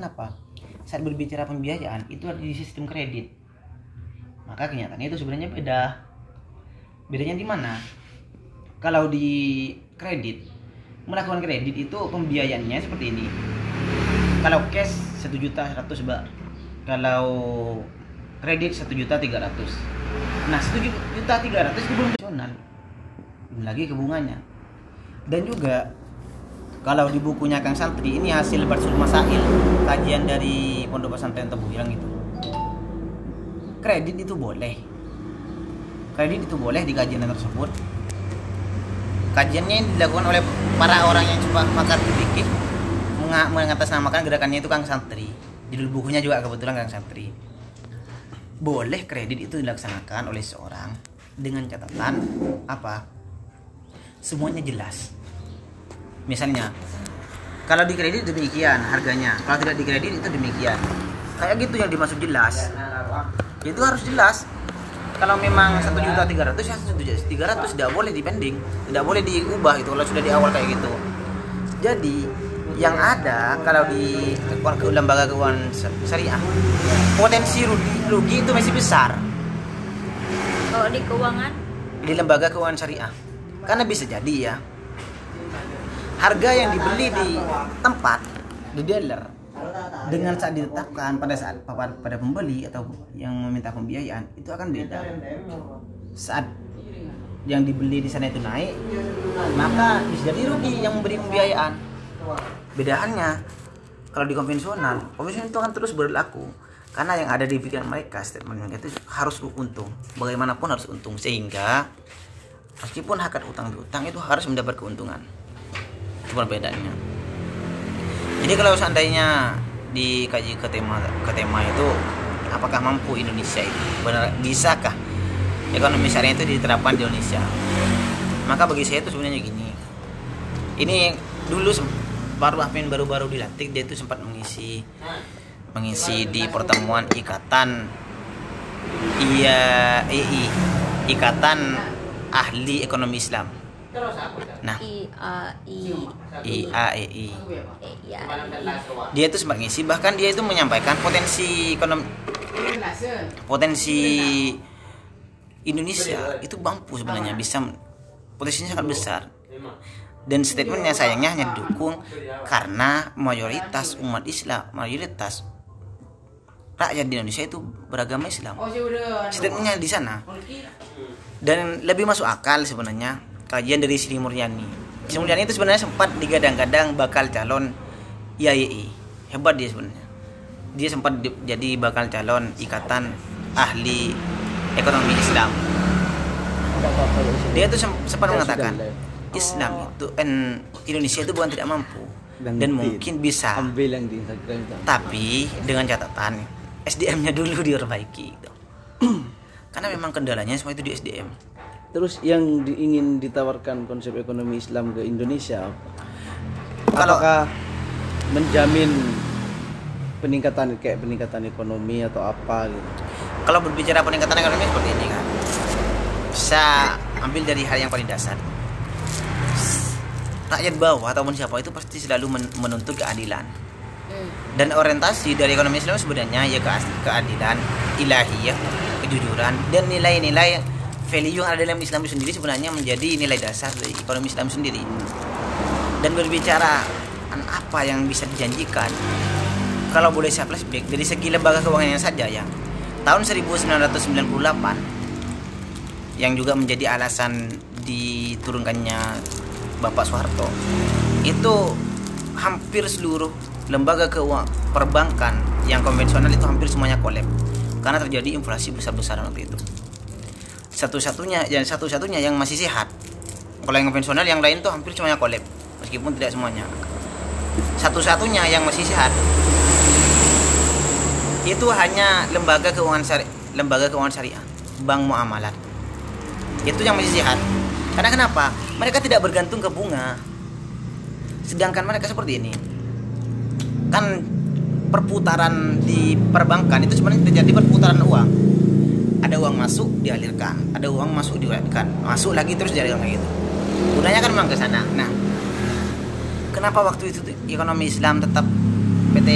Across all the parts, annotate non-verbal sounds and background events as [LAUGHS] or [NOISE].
Kenapa? Saat berbicara pembiayaan itu ada di sistem kredit. Maka kenyataannya itu sebenarnya beda. Bedanya di mana? Kalau di kredit, melakukan kredit itu pembiayaannya seperti ini. Kalau cash satu juta seratus mbak. Kalau kredit satu juta tiga ratus. Nah satu juta tiga ratus itu belum nasional. Lagi ke bunganya. Dan juga kalau di bukunya Kang Santri ini hasil Barsul Masail kajian dari Pondok Pesantren Tebuyang itu. Kredit itu boleh. Kredit itu boleh di kajian tersebut. Kajiannya dilakukan oleh para orang yang coba pakar fikih mengatasnamakan gerakannya itu Kang Santri judul bukunya juga kebetulan Kang Santri boleh kredit itu dilaksanakan oleh seorang dengan catatan apa? Semuanya jelas misalnya kalau di kredit demikian harganya kalau tidak di kredit itu demikian. Kayak gitu yang dimaksud jelas. Itu harus jelas. Kalau memang satu juta tiga ratus ya satu juta tiga ratus tidak boleh dipending tidak boleh diubah itu kalau sudah di awal kayak gitu. Jadi yang ada kalau di lembaga keuangan syariah potensi rugi, rugi itu masih besar. Kalau di keuangan? Di lembaga keuangan syariah. Karena bisa jadi ya harga yang dibeli di tempat di dealer dengan saat ditetapkan pada saat pada pembeli atau yang meminta pembiayaan itu akan beda. Saat yang dibeli di sana itu naik maka bisa jadi rugi yang memberi pembiayaan. Bedaannya kalau di konvensional konvensional itu akan terus berlaku. Karena yang ada di pikiran mereka statement mereka itu harus untung. Bagaimanapun harus untung. Sehingga meskipun hakat utang utang itu harus mendapat keuntungan itu perbedaannya jadi kalau seandainya dikaji ke tema ke tema itu apakah mampu Indonesia itu? Benar bisakah ekonomi syariah itu diterapkan di Indonesia? Maka bagi saya itu sebenarnya gini. Ini dulu baru Amin baru-baru dilantik dia itu sempat mengisi mengisi di pertemuan ikatan iya ikatan ahli ekonomi Islam Nah, I A I I A E I. E. Dia itu sempat ngisi bahkan dia itu menyampaikan potensi ekonomi potensi Indonesia itu mampu sebenarnya bisa potensinya sangat besar. Dan statementnya sayangnya hanya didukung karena mayoritas umat Islam, mayoritas rakyat di Indonesia itu beragama Islam. Statementnya di sana. Dan lebih masuk akal sebenarnya kajian dari Sri Mulyani. Sri Mulyani itu sebenarnya sempat digadang-gadang bakal calon IAII. Hebat dia sebenarnya. Dia sempat di, jadi bakal calon ikatan ahli ekonomi Islam. Dia itu sempat mengatakan Islam itu en, Indonesia itu bukan tidak mampu dan, dan mungkin bisa. Ambil yang di Instagram itu. Tapi dengan catatan SDM-nya dulu diperbaiki gitu. [CLEARS THROAT] Karena memang kendalanya semua itu di SDM Terus yang di, ingin ditawarkan konsep ekonomi Islam ke Indonesia Kalau- apakah menjamin peningkatan kayak peningkatan ekonomi atau apa gitu? kalau berbicara peningkatan ekonomi seperti ini kan bisa ambil dari hal yang paling dasar rakyat bawah ataupun siapa itu pasti selalu men- menuntut keadilan Hmm. dan orientasi dari ekonomi Islam sebenarnya ya ke keadilan ilahiyah kejujuran dan nilai-nilai value yang ada dalam Islam itu sendiri sebenarnya menjadi nilai dasar dari ekonomi Islam sendiri. Dan berbicara apa yang bisa dijanjikan kalau boleh saya flashback dari segi lembaga keuangannya saja ya. Tahun 1998 yang juga menjadi alasan diturunkannya Bapak Soeharto itu hampir seluruh lembaga keuangan perbankan yang konvensional itu hampir semuanya kolab karena terjadi inflasi besar-besaran waktu itu satu-satunya yang satu-satunya yang masih sehat. Kalau yang konvensional yang lain tuh hampir semuanya kolab meskipun tidak semuanya. Satu-satunya yang masih sehat. Itu hanya lembaga keuangan syari lembaga keuangan syariah bank muamalat. Itu yang masih sehat. Karena kenapa? Mereka tidak bergantung ke bunga. Sedangkan mereka seperti ini. Kan perputaran di perbankan itu sebenarnya terjadi perputaran uang ada uang masuk dialirkan. Ada uang masuk dialirkan masuk lagi terus dialirkan lagi. Gitu gunanya kan memang ke sana. Nah kenapa waktu itu ekonomi Islam tetap PT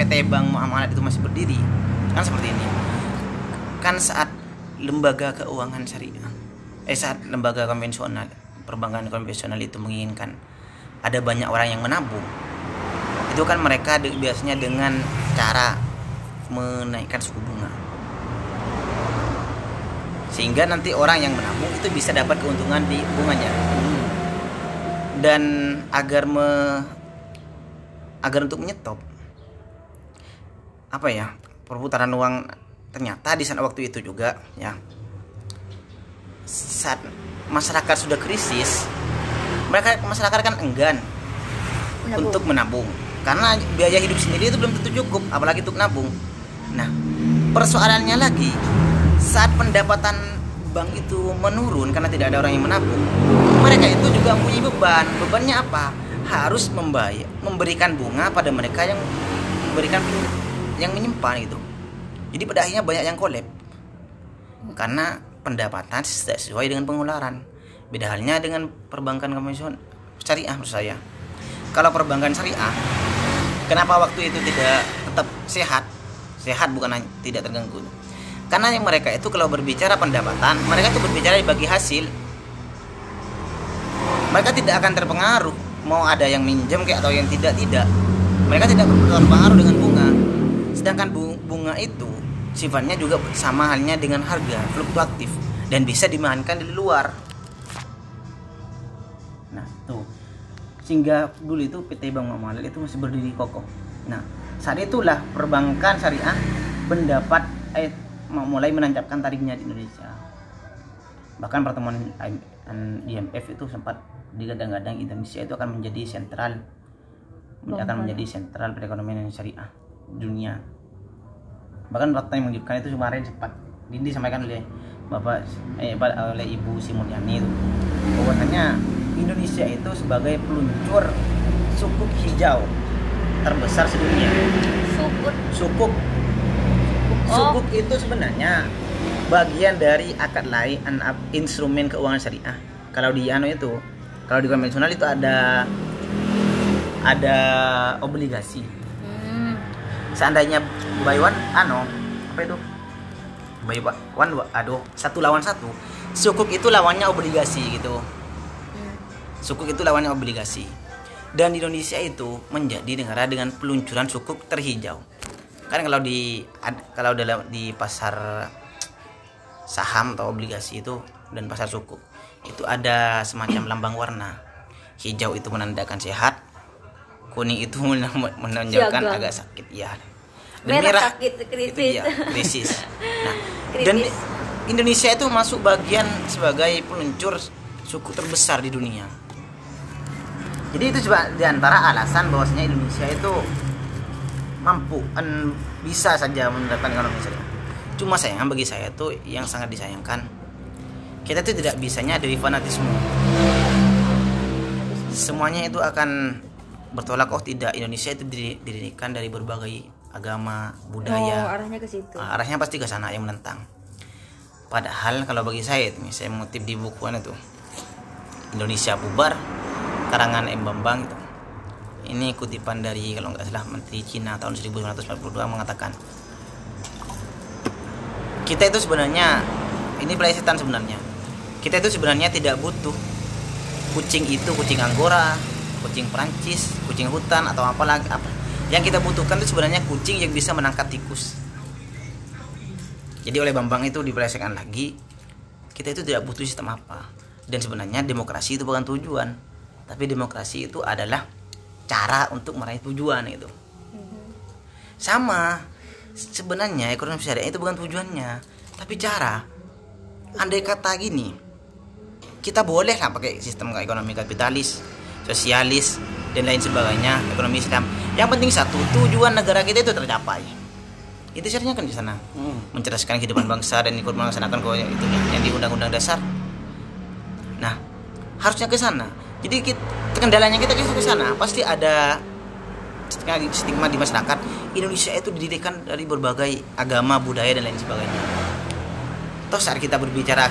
PT Bank Muamalat itu masih berdiri? Kan seperti ini. Kan saat lembaga keuangan syariah eh saat lembaga konvensional perbankan konvensional itu menginginkan ada banyak orang yang menabung itu kan mereka biasanya dengan cara menaikkan suku bunga sehingga nanti orang yang menabung itu bisa dapat keuntungan di bunganya. Dan agar me agar untuk menyetop apa ya perputaran uang ternyata di saat waktu itu juga ya saat masyarakat sudah krisis mereka masyarakat kan enggan Menabung. untuk menabung. Karena biaya hidup sendiri itu belum tentu cukup apalagi untuk nabung. Nah persoalannya lagi saat pendapatan bank itu menurun karena tidak ada orang yang menabung mereka itu juga mempunyai beban. Bebannya apa? Harus membayar memberikan bunga pada mereka yang memberikan yang menyimpan gitu. Jadi pada akhirnya banyak yang kolab karena pendapatan tidak sesuai dengan pengeluaran. Beda halnya dengan perbankan konvensional syariah menurut saya. Kalau perbankan syariah kenapa waktu itu tidak tetap sehat? Sehat bukan tidak terganggu karena yang mereka itu kalau berbicara pendapatan mereka itu berbicara bagi hasil. Mereka tidak akan terpengaruh mau ada yang minjem kayak atau yang tidak tidak. Mereka tidak terpengaruh dengan bunga. Sedangkan bu- bunga itu sifatnya juga sama halnya dengan harga fluktuatif dan bisa dimainkan di luar. Nah tuh. Sehingga dulu itu PT Bank Muamalat itu masih berdiri kokoh. Nah saat itulah perbankan syariah mendapat eh, mulai menancapkan tariknya di Indonesia. Bahkan pertemuan IMF itu sempat digadang-gadang Indonesia itu akan menjadi sentral. Akan menjadi sentral perekonomian syariah dunia. Bahkan fakta yang mengejutkan itu kemarin sempat disampaikan oleh bapak eh, oleh ibu Simulyani itu. Bahwasanya Indonesia itu sebagai peluncur sukuk hijau terbesar sedunia. Sukut. sukuk Oh. sukuk itu sebenarnya bagian dari akad lain instrumen keuangan syariah. Kalau di anu itu kalau di konvensional itu ada ada obligasi. Hmm. seandainya buy one ano apa itu? Buy one aduh satu lawan satu. Sukuk itu lawannya obligasi gitu. Hmm. sukuk itu lawannya obligasi. Dan Indonesia itu menjadi negara dengan peluncuran sukuk terhijau kan kalau di kalau dalam di pasar saham atau obligasi itu dan pasar sukuk itu ada semacam lambang warna hijau itu menandakan sehat kuning itu [LAUGHS] men- menunjukkan Siaga. agak sakit ya Merah sakit, krisis. itu dia, krisis nah dan Kritis. Indonesia itu masuk bagian sebagai peluncur suku terbesar di dunia jadi itu coba di antara alasan bahwasanya Indonesia itu mampu en, bisa saja menerapkan ekonomi syariah. Cuma sayang bagi saya itu yang sangat disayangkan kita itu tidak bisanya dari fanatisme. Semuanya itu akan bertolak oh tidak Indonesia itu diri- didirikan dari berbagai agama Oh, budaya arahnya ke situ. Ah, arahnya pasti ke sana yang menentang padahal kalau bagi saya itu saya mengutip di bukuan itu Indonesia bubar karangan M Bambang itu ini kutipan dari kalau nggak salah Menteri Cina tahun 1942 mengatakan kita itu sebenarnya ini pelesetan sebenarnya. Kita itu sebenarnya tidak butuh kucing itu kucing anggora kucing Perancis kucing hutan atau apa lagi apa. Yang kita butuhkan itu sebenarnya kucing yang bisa menangkap tikus. Jadi oleh Bambang itu dipelesetkan lagi kita itu tidak butuh sistem apa. Dan sebenarnya demokrasi itu bukan tujuan tapi demokrasi itu adalah cara untuk meraih tujuan itu sama sebenarnya ekonomi syariah itu bukan tujuannya tapi cara andai kata gini kita boleh lah pakai sistem ekonomi kapitalis sosialis dan lain sebagainya ekonomi Islam yang penting satu tujuan negara kita itu tercapai itu syariahnya kan di sana Hmm. mencerdaskan kehidupan bangsa dan ikut melaksanakan itu yang di undang-undang dasar. Nah, harusnya ke sana. Jadi kita, kendalanya kita ke sana pasti ada stigma, di masyarakat. Indonesia itu didirikan dari berbagai agama, budaya dan lain sebagainya. Toh saat kita berbicara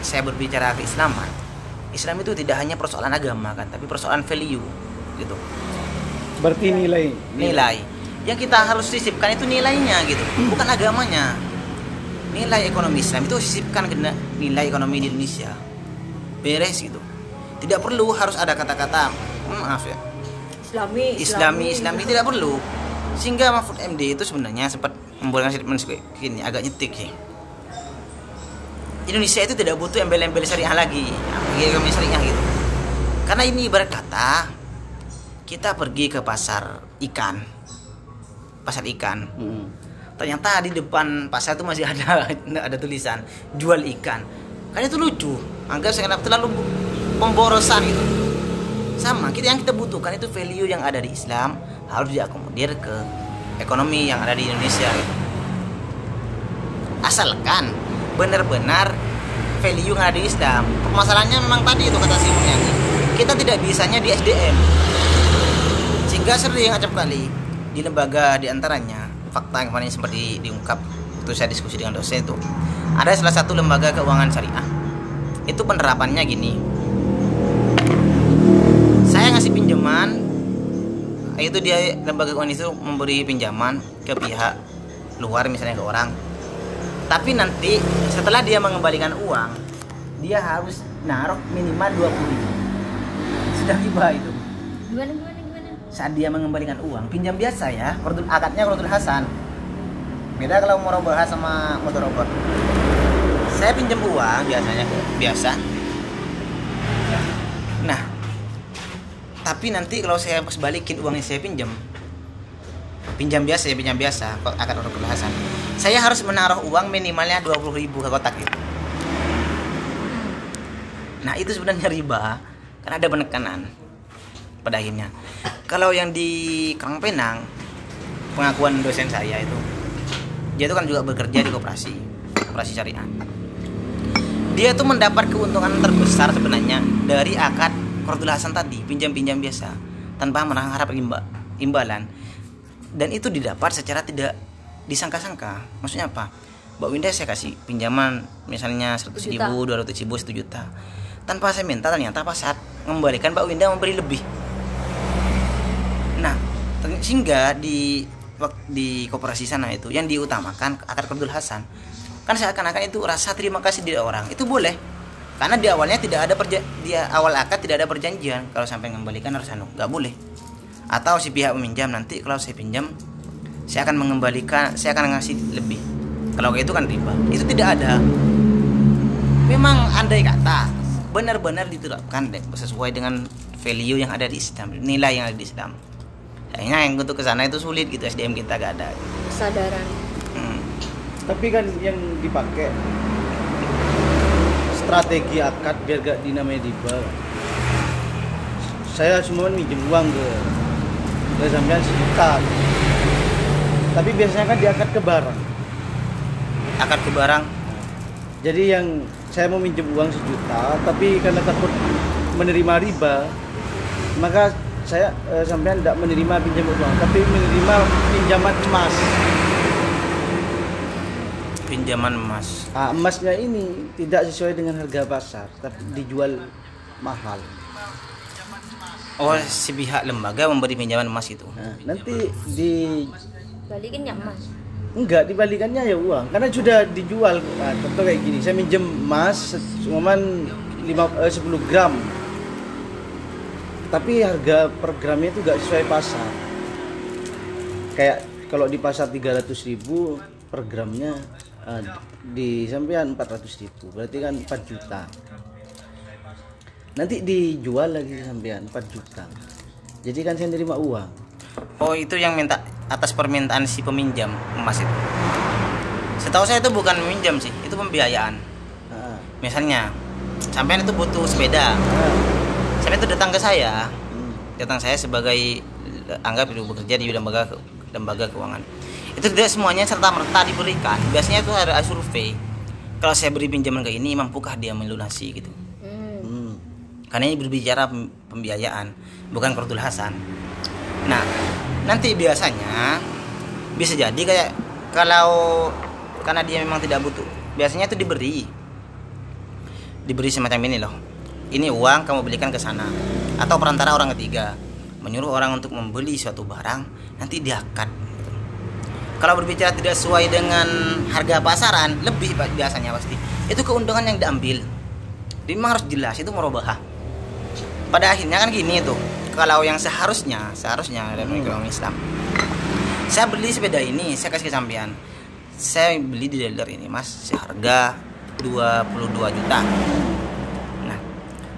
saya berbicara keislaman, Islam itu tidak hanya persoalan agama kan, tapi persoalan value gitu. Berarti nilai. Nilai. Yang kita harus sisipkan itu nilainya gitu. Bukan agamanya. Nilai ekonomi Islam itu sisipkan ke nilai ekonomi di Indonesia. Beres gitu tidak perlu harus ada kata-kata. Maaf ya. Islami, Islami Islami. Tidak perlu. Sehingga Mahfud MD itu sebenarnya sempat membuatkan statement seperti ini agak nyetik sih. Indonesia itu tidak butuh embel-embel syariah lagi. Ekonomi syariah gitu. Karena ini ibarat kata kita pergi ke pasar ikan. Pasar ikan. Mm. ternyata di depan pasar itu masih ada [LAUGHS] ada tulisan jual ikan. Kan itu lucu. Anggap sangat terlalu pemborosan gitu sama kita yang kita butuhkan itu value yang ada di Islam harus diakomodir ke ekonomi yang ada di Indonesia gitu. asalkan benar-benar value yang ada di Islam. Masalahnya memang tadi itu kata si Mulyani kita tidak bisanya di SDM sehingga sering acap kali. Di lembaga di antaranya fakta yang kemarin seperti diungkap waktu saya diskusi dengan dosen itu. Ada salah satu lembaga keuangan syariah. Itu penerapannya gini pinjaman. Itu dia lembaga keuangan itu memberi pinjaman ke pihak luar misalnya ke orang. Tapi nanti setelah dia mengembalikan uang dia harus naruh minimal 20 ribu. Sudah riba itu. Gimana gimana gimana? saat dia mengembalikan uang pinjam biasa ya kordul akadnya kordul hasan. Beda kalau murabahah sama mudorobot saya pinjam uang biasanya biasa tapi nanti kalau saya pas balikin uang yang saya pinjam. Pinjam biasa ya pinjam biasa kok akad kordul hasan saya harus menaruh uang minimalnya 20.000 ribu ke kotak itu. Nah itu sebenarnya riba karena ada penekanan pada akhirnya. Kalau yang di Kang Penang pengakuan dosen saya itu dia itu kan juga bekerja di koperasi koperasi syariah. Dia tuh mendapat keuntungan terbesar sebenarnya dari akad Qardul Hasan tadi pinjam-pinjam biasa tanpa mengharap imba, imbalan dan itu didapat secara tidak disangka-sangka maksudnya apa Mbak Winda saya kasih pinjaman misalnya 100 ribu, 200 ribu, 1 juta tanpa saya minta ternyata pas saat mengembalikan Mbak Winda memberi lebih Nah, sehingga di di koperasi sana itu yang diutamakan akad Qardul Hasan. Kan seakan-akan itu rasa terima kasih dari orang. Itu boleh. Karena di awalnya tidak ada perja dia awal akad tidak ada perjanjian kalau sampai mengembalikan harus anu, nggak boleh. Atau si pihak meminjam nanti kalau saya pinjam saya akan mengembalikan, saya akan ngasih lebih. Kalau kayak itu kan riba. Itu tidak ada. Memang andai kata benar-benar diterapkan deh, sesuai dengan value yang ada di Islam, nilai yang ada di Islam. Kayaknya yang untuk ke sana itu sulit gitu SDM kita gak ada. Kesadaran. Hmm. Tapi kan yang dipakai strategi akad biar gak dinamai riba. Saya semua minjem uang ke ke sampean sejuta. Tapi biasanya kan diakad ke barang. Akad ke barang Jadi yang saya mau minjem uang sejuta, tapi karena takut menerima riba, maka saya eh, sampean tidak menerima pinjaman uang, tapi menerima pinjaman emas. Pinjaman emas. Ah, emasnya ini tidak sesuai dengan harga pasar, tapi dijual mahal. Oh, si pihak lembaga memberi pinjaman emas itu. Nah, nanti di Balikin ya mas. enggak dibalikannya ya uang, karena sudah dijual. Nah, contoh kayak gini, saya minjem emas cuman 5 eh, 10 gram. Tapi harga per gramnya itu enggak sesuai pasar. Kayak kalau di pasar 300.000 ribu per gramnya eh, di sampean 400.000 ribu berarti kan 4 juta nanti dijual lagi sampean 4 juta jadi kan saya nerima uang Oh, itu yang minta atas permintaan si peminjam emas itu. Setahu saya itu bukan meminjam sih, itu pembiayaan. Ah, Misalnya, sampean itu butuh sepeda. ah, Sampean itu datang ke saya, hmm. datang saya sebagai anggap itu bekerja di lembaga lembaga keuangan itu tidak semuanya serta merta diberikan. Biasanya itu ada survei. Kalau saya beri pinjaman ke ini mampukah dia melunasi gitu? Hmm. Hmm. karena ini berbicara pem- pembiayaan bukan kordul hasan nah nanti biasanya bisa jadi kayak kalau karena dia memang tidak butuh biasanya itu diberi. Diberi semacam ini loh. Ini uang kamu belikan ke sana. Atau perantara orang ketiga. Menyuruh orang untuk membeli suatu barang nanti diakad kalau berbicara tidak sesuai dengan harga pasaran lebih biasanya pasti. Itu keuntungan yang diambil. Jadi memang harus jelas itu merubah. Pada akhirnya kan gini tuh kalau yang seharusnya seharusnya dalam Hmm. ekonomi Islam. Saya beli sepeda ini saya kasih ke sampean. Saya beli di dealer ini mas seharga 22 juta. Nah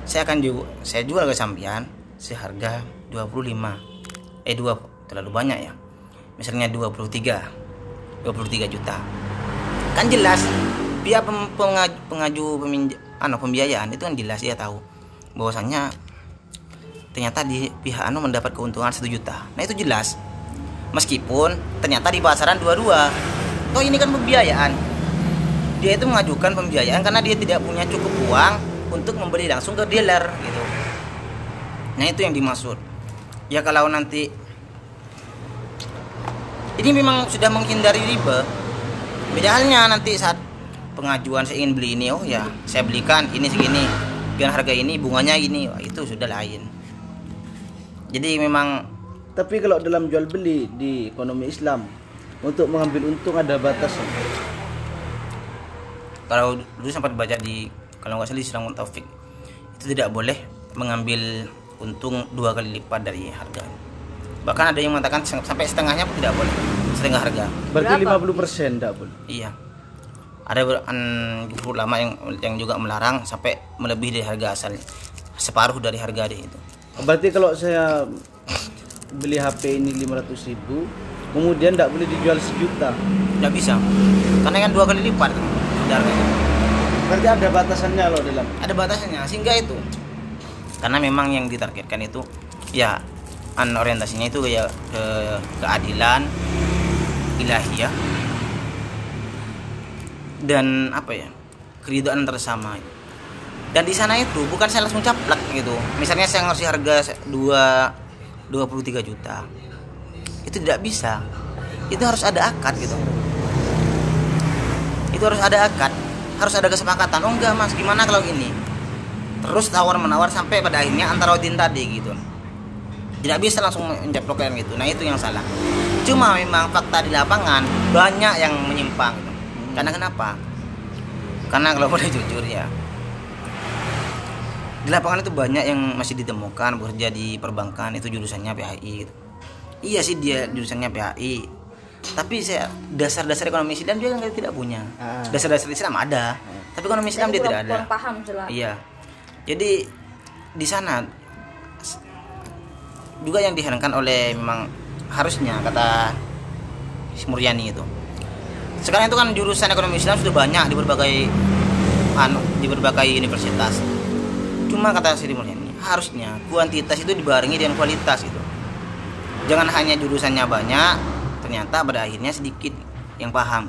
saya akan jual saya jual ke sampean seharga 25 eh 2 terlalu banyak ya misalnya 23 23 juta. Kan jelas pihak pengaju, pengaju peminja, anu, pembiayaan itu kan jelas dia tahu bahwasannya ternyata di pihak anu mendapat keuntungan 1 juta. Nah itu jelas. Meskipun ternyata di pasaran 22 toh ini kan pembiayaan. Dia itu mengajukan pembiayaan karena dia tidak punya cukup uang untuk membeli langsung ke dealer gitu. Nah itu yang dimaksud. Ya kalau nanti ini memang sudah menghindari riba. Beda halnya nanti saat pengajuan saya ingin beli ini oh ya saya belikan ini segini dengan harga ini bunganya ini Wah, itu sudah lain. Jadi memang Tapi kalau dalam jual beli di ekonomi Islam untuk mengambil untung ada batasan. kalau dulu sempat baca di kalau nggak salah di Silang Taufik itu tidak boleh mengambil untung dua kali lipat dari harga bahkan ada yang mengatakan sampai setengahnya pun tidak boleh setengah harga Berarti Berapa? 50% enggak boleh. iya ada jumhur ulama yang yang juga melarang sampai melebihi dari harga asal separuh dari harga dia itu Berarti kalau saya beli HP ini 500 ribu, kemudian enggak boleh dijual sejuta. tidak bisa karena kan dua kali lipat dari harga itu. Berarti ada batasannya loh dalam. ada batasnya sehingga itu karena memang yang ditargetkan itu ya an orientasinya itu ya ke keadilan ilahiyah dan apa ya keridhaan tersama. Dan di sana itu bukan saya langsung caplak gitu. Misalnya saya ngasih harga se- dua 23 juta. Itu tidak bisa. Itu harus ada akad gitu. Itu harus ada akad. Harus ada kesepakatan. Oh enggak mas. Gimana kalau gini? Terus tawar menawar sampai pada akhirnya antara Odin tadi gitu tidak bisa langsung menceplokkan gitu. Nah itu yang salah. Cuma memang fakta di lapangan banyak yang menyimpang. Gitu. karena kenapa? Karena kalau boleh [LAUGHS] jujur ya di lapangan itu banyak yang masih ditemukan bekerja di perbankan itu jurusannya PHI gitu. iya sih dia jurusannya PHI tapi saya dasar-dasar ekonomi Islam dia kan tidak punya. Ah. dasar-dasar Islam ada. Tapi ekonomi Islam dia tidak ada. kurang paham jelas. Iya. Jadi di sana juga yang diherankan oleh memang harusnya kata Muryani itu. Sekarang itu kan jurusan ekonomi Islam sudah banyak di berbagai anu di berbagai universitas. Cuma kata Sri Mulyani, harusnya kuantitas itu dibarengi dengan kualitas itu. Jangan hanya jurusannya banyak, ternyata pada akhirnya sedikit yang paham.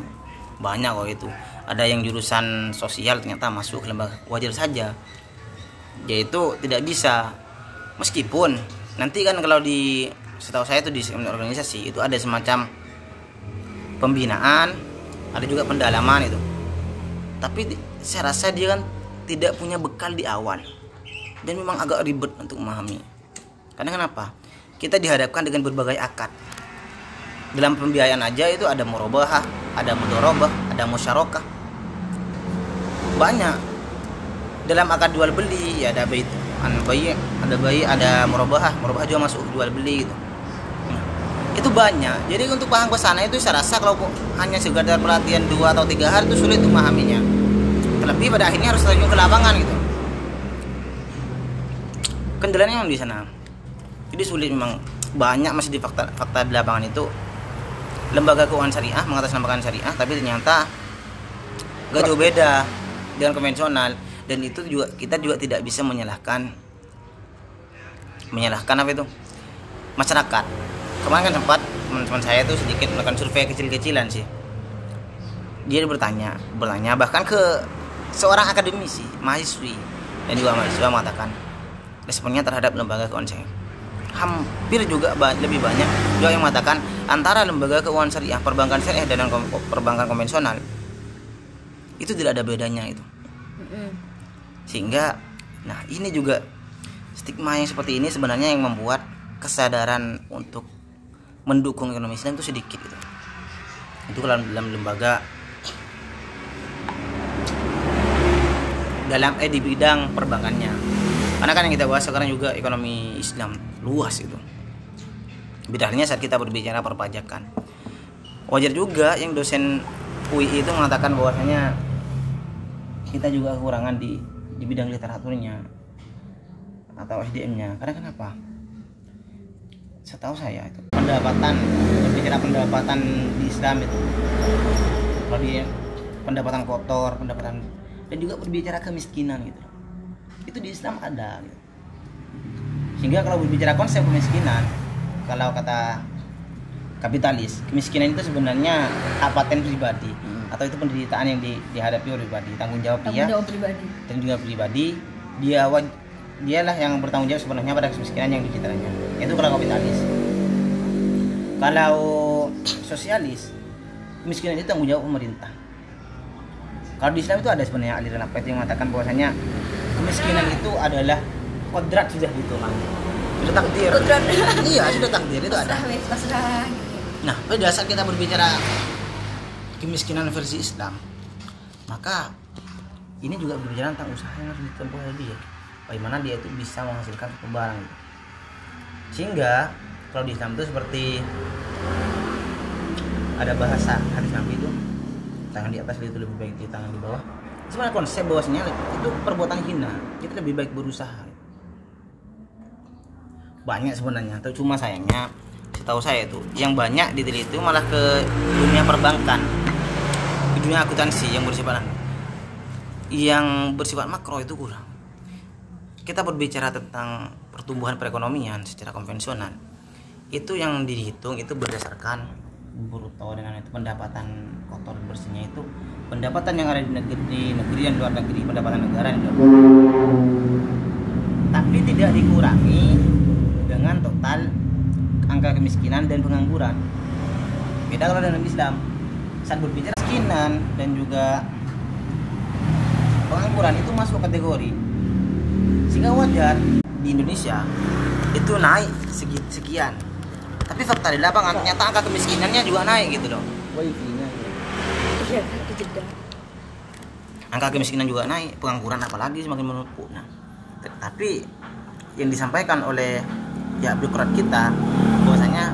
Banyak kok itu. Ada yang jurusan sosial ternyata masuk lembaga wajar saja. Yaitu tidak bisa. Meskipun nanti kan kalau di setahu saya itu di organisasi itu ada semacam pembinaan, ada juga pendalaman itu. Tapi saya rasa dia kan tidak punya bekal di awal dan memang agak ribet untuk memahami. Karena kenapa? Kita dihadapkan dengan berbagai akad. Dalam pembiayaan aja itu ada murabahah, ada mudorobah, ada musyarakah. Banyak. Dalam akad jual beli ya ada bait an bayi, ada bayi, ada murabahah, murabahah juga masuk jual beli gitu. Itu banyak. Jadi untuk paham ke sana itu saya rasa kalau hanya sekedar pelatihan dua atau tiga hari itu sulit memahaminya. Terlebih pada akhirnya harus terjun ke lapangan gitu. Kendalanya yang di sana. Jadi sulit memang banyak masih di fakta fakta di lapangan itu lembaga keuangan syariah mengatasnamakan syariah tapi ternyata gak jauh beda dengan konvensional dan itu juga kita juga tidak bisa menyalahkan menyalahkan apa itu? Masyarakat. Kemarin kan sempat teman-teman saya itu sedikit melakukan survei kecil-kecilan sih. Dia bertanya bertanya bahkan ke seorang akademisi mahasiswi dan juga mahasiswa mengatakan responnya terhadap lembaga keuangan syariah hampir juga lebih banyak juga yang mengatakan antara lembaga keuangan syariah perbankan syariah dan perbankan konvensional. Itu tidak ada bedanya itu. Sehingga nah ini juga stigma yang seperti ini sebenarnya yang membuat kesadaran untuk mendukung ekonomi Islam itu sedikit gitu. itu kalau dalam lembaga dalam eh di bidang perbankannya. Karena kan yang kita bahas sekarang juga ekonomi Islam luas itu. Bidangnya saat kita berbicara perpajakan. Wajar juga yang dosen UI itu mengatakan bahwasanya kita juga kekurangan di di bidang literaturnya atau SDM-nya karena kenapa? Setahu saya itu pendapatan berbicara pendapatan di Islam itu kalau di pendapatan kotor pendapatan dan juga berbicara kemiskinan gitu. Itu di Islam ada gitu. sehingga kalau berbicara konsep kemiskinan kalau kata kapitalis kemiskinan itu sebenarnya hak paten pribadi atau itu penderitaan yang di- dihadapi oleh pribadi tanggung jawab dia Tanggung jawab pribadi. dan juga pribadi dia waj- dialah yang bertanggung jawab sebenarnya pada kemiskinan yang dicitranya itu kalau kapitalis kalau sosialis kemiskinan itu tanggung jawab pemerintah kalau di Islam itu ada sebenarnya aliran apa itu yang mengatakan bahwasanya kemiskinan itu adalah kodrat sudah dihitung sudah takdir Kodrat. iya sudah takdir itu ada Pasrah, wes, pasrah. gitu. Nah, pada saat kita berbicara kemiskinan versi Islam, maka ini juga berbicara tentang usaha yang harus ditempuh oleh dia. Bagaimana dia itu bisa menghasilkan barang gitu. Sehingga kalau di Islam itu seperti ada bahasa hadis Nabi itu tangan di atas itu lebih baik di tangan di bawah. Sebenarnya konsep bahwasanya itu perbuatan hina. Kita lebih baik berusaha. Banyak sebenarnya, tapi cuma sayangnya setahu saya itu yang banyak diteliti itu malah ke dunia perbankan dunia akuntansi yang bersifat yang bersifat makro itu kurang kita berbicara tentang pertumbuhan perekonomian secara konvensional itu yang dihitung itu berdasarkan bruto dengan itu pendapatan kotor bersihnya itu pendapatan yang ada di negeri, di negeri dan luar negeri pendapatan negara dan luar negeri. tapi tidak dikurangi dengan total angka kemiskinan dan pengangguran. Beda kalau dalam Islam. Saat berbicara kemiskinan dan juga pengangguran itu masuk kategori. Sehingga wajar di Indonesia itu naik segi sekian. Tapi fakta di lapangan ternyata angka kemiskinannya juga naik gitu loh. Iya. Angka kemiskinan juga naik, pengangguran apalagi semakin menumpuk. Nah, tapi yang disampaikan oleh ya birokrat kita bahwasanya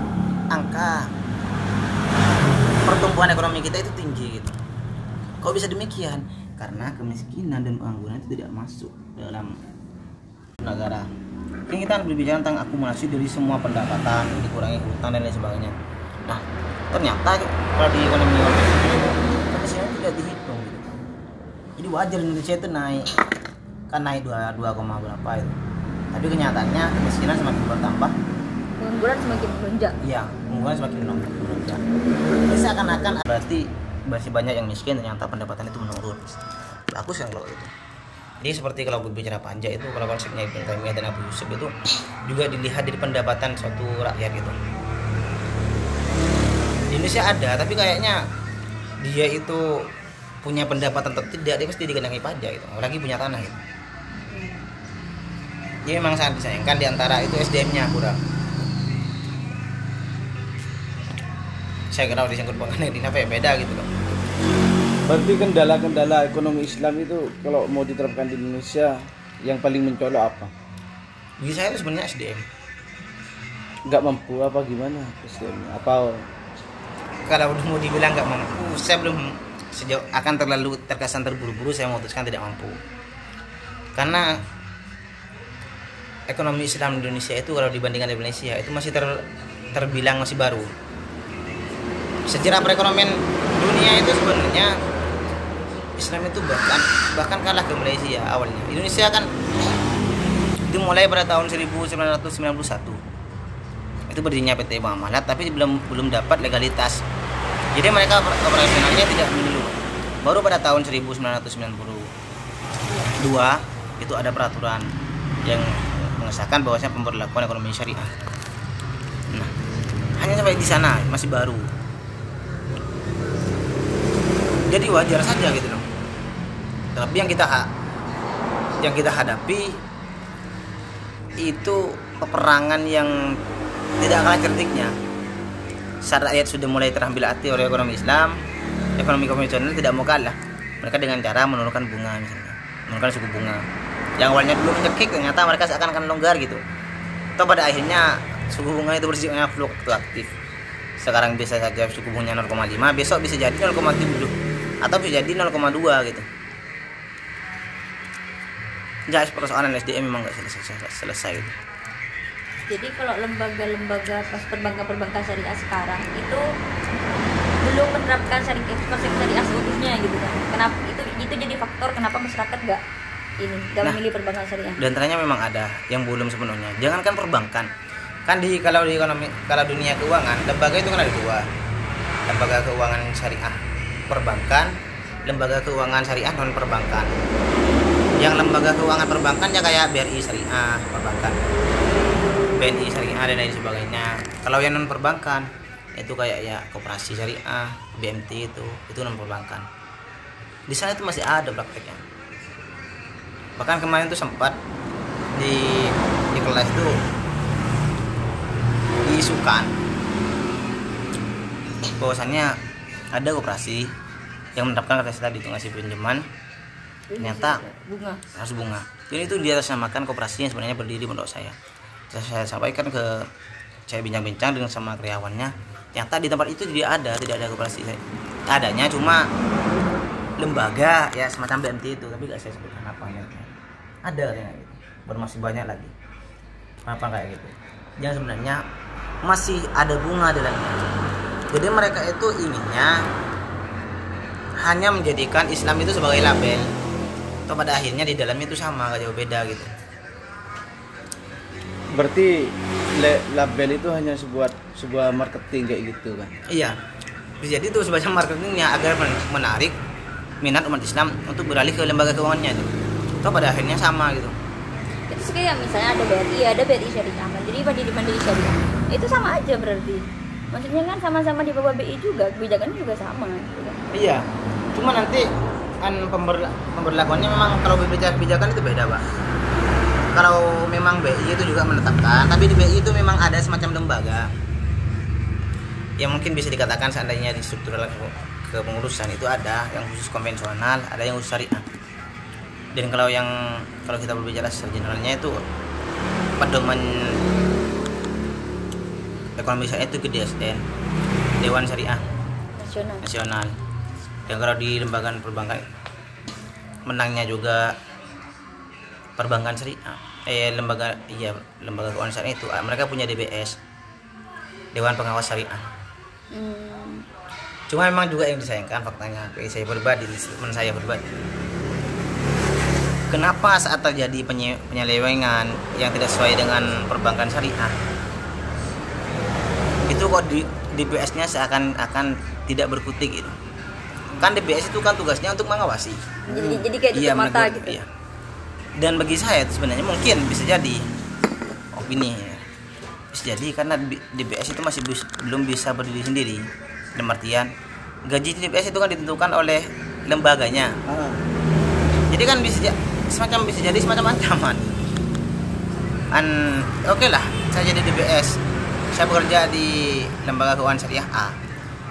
angka pertumbuhan ekonomi kita itu tinggi. Kok bisa demikian? Karena kemiskinan dan pengangguran itu tidak masuk dalam negara. Ini kita berbicara tentang akumulasi dari semua pendapatan, dikurangi hutang dan lain sebagainya. Nah, ternyata kalau di ekonomi kemiskinan tidak dihitung gitu. Jadi wajar Indonesia itu naik kan naik 2, 2, berapa itu. Tapi kenyataannya kemiskinan semakin bertambah Pengangguran semakin melonjak. Iya, pengangguran semakin menurun. Jadi seakan-akan berarti masih banyak yang miskin ternyata pendapatan itu menurun. Bagus kan kalau itu. Jadi seperti kalau berbicara pajak itu kalau konsepnya Ibnu Taimiyah dan Abu Yusuf itu juga dilihat dari pendapatan suatu rakyat gitu. Di Indonesia ada, tapi kayaknya dia itu punya pendapatan atau tidak dia pasti dikenai pajak gitu. Apalagi punya tanah gitu. Dia memang sangat disayangkan di antara itu SDM-nya kurang. Saya kira disangkut pautkan dengan apa ya beda gitu loh. Berarti kendala-kendala ekonomi Islam itu kalau mau diterapkan di Indonesia yang paling mencolok apa? Bagi saya itu sebenarnya SDM nggak mampu apa gimana SDM apa? Kalau mau dibilang nggak mampu saya belum sejauh akan terlalu terkesan terburu-buru saya memutuskan tidak mampu. Karena ekonomi Islam di Indonesia itu kalau dibandingkan dengan Indonesia itu masih ter, terbilang masih baru sejarah perekonomian dunia itu sebenarnya Islam itu bahkan bahkan kalah ke Malaysia awalnya. Indonesia kan dimulai pada tahun 1991 itu berdirinya PT Muamalat tapi belum belum dapat legalitas. Jadi mereka oper- operasionalnya tidak menyeluruh baru pada tahun 1992 itu ada peraturan yang mengesahkan bahwasanya pemberlakuan ekonomi syariah. Nah hanya sampai di sana masih baru jadi wajar saja gitu loh. Tapi yang kita yang kita hadapi itu peperangan yang tidak kalah cerdiknya saat rakyat sudah mulai terambil hati oleh ekonomi Islam ekonomi konvensional tidak mau kalah. Mereka dengan cara menurunkan bunga misalnya menurunkan suku bunga. Yang awalnya dulu mencekik ternyata mereka seakan-akan longgar gitu. Atau pada akhirnya suku bunga itu bersifatnya fluktuatif sekarang bisa saja suku bunganya 0,5 besok bisa jadi 0,7 atau bisa jadi 0,2 gitu Jadi persoalan SDM memang nggak selesai selesai, selesai gitu. Jadi kalau lembaga-lembaga pas perbankan-perbankan syariah sekarang itu belum menerapkan syariah konsep syariah seutuhnya gitu kan. Kenapa itu itu jadi faktor kenapa masyarakat nggak ini nggak Nah. memilih perbankan syariah? dan antaranya memang ada yang belum sepenuhnya jangankan perbankan kan di kalau di ekonomi kalau dunia keuangan lembaga itu kan ada dua. Lembaga keuangan syariah perbankan lembaga keuangan syariah non perbankan yang lembaga keuangan perbankan ya kayak BRI syariah perbankan. BNI syariah dan lain sebagainya. Kalau yang non perbankan itu kayak ya koperasi syariah BMT itu itu non perbankan di sana itu masih ada prakteknya. Bahkan kemarin tuh sempat di di kelas tuh diisukan. Bahwasannya ada koperasi yang menerapkan kata tadi itu ngasih pinjaman. Ternyata bunga. harus bunga. Dan itu di atas namakan koperasi yang sebenarnya berdiri menurut saya. Saya, saya sampaikan ke saya bincang-bincang dengan sama karyawannya. Ternyata di tempat itu tidak ada tidak ada koperasi adanya cuma lembaga ya semacam BMT itu tapi gak saya sebutkan apa ya. Ada katanya gitu. Masih banyak lagi. Kenapa kayak gitu yang sebenarnya masih ada bunga di dalamnya. Jadi mereka itu inginnya hanya menjadikan Islam itu sebagai label. Atau pada akhirnya di dalamnya itu sama gak jauh beda gitu. Berarti label itu hanya sebuah sebuah marketing kayak gitu kan. iya. Jadi itu sebagai marketingnya agar men- menarik minat umat Islam untuk beralih ke lembaga keuangannya itu. Atau pada akhirnya sama gitu. Itu kayak misalnya ada BRI, ada BRI Syariah, Mandiri Mandiri Mandiri Syariah. Itu sama aja berarti. Maksudnya kan sama-sama di bawah BI juga, kebijakannya juga sama. Gitu. iya cuma nanti kan pemberla- pemberlakuannya memang kalau berbicara kebijakan itu beda pak kalau memang BI itu juga menetapkan tapi di BI itu memang ada semacam lembaga yang mungkin bisa dikatakan seandainya di struktural ke- kepengurusan itu ada yang khusus konvensional ada yang khusus syariah dan kalau yang kalau kita berbicara secara generalnya itu pedoman ekonomi syariah itu ke DSN Dewan Syariah. Nasional. nasional. Dan kalau di lembaga perbankan menangnya juga perbankan syariah. Eh lembaga iya lembaga keuangan syariah itu ah, mereka punya DBS Dewan Pengawas Syariah. Hmm, cuma memang juga yang disayangkan faktanya saya pribadi teman saya pribadi kenapa saat terjadi penye- penyelewengan yang tidak sesuai dengan perbankan syariah? Itu kok di DBS-nya seakan akan tidak berkutik gitu. Kan DBS itu kan tugasnya untuk mengawasi. Jadi jadi kayak tutup mata menegur, gitu. iya. dan bagi saya itu sebenarnya mungkin bisa jadi. Opini. Ya. bisa jadi karena DBS itu masih bis- belum bisa berdiri sendiri. Dalam artian gaji DBS itu kan ditentukan oleh lembaganya. Ah, jadi kan bisa semacam bisa jadi semacam ancaman. An oke lah saya jadi DBS saya bekerja di lembaga keuangan syariah A.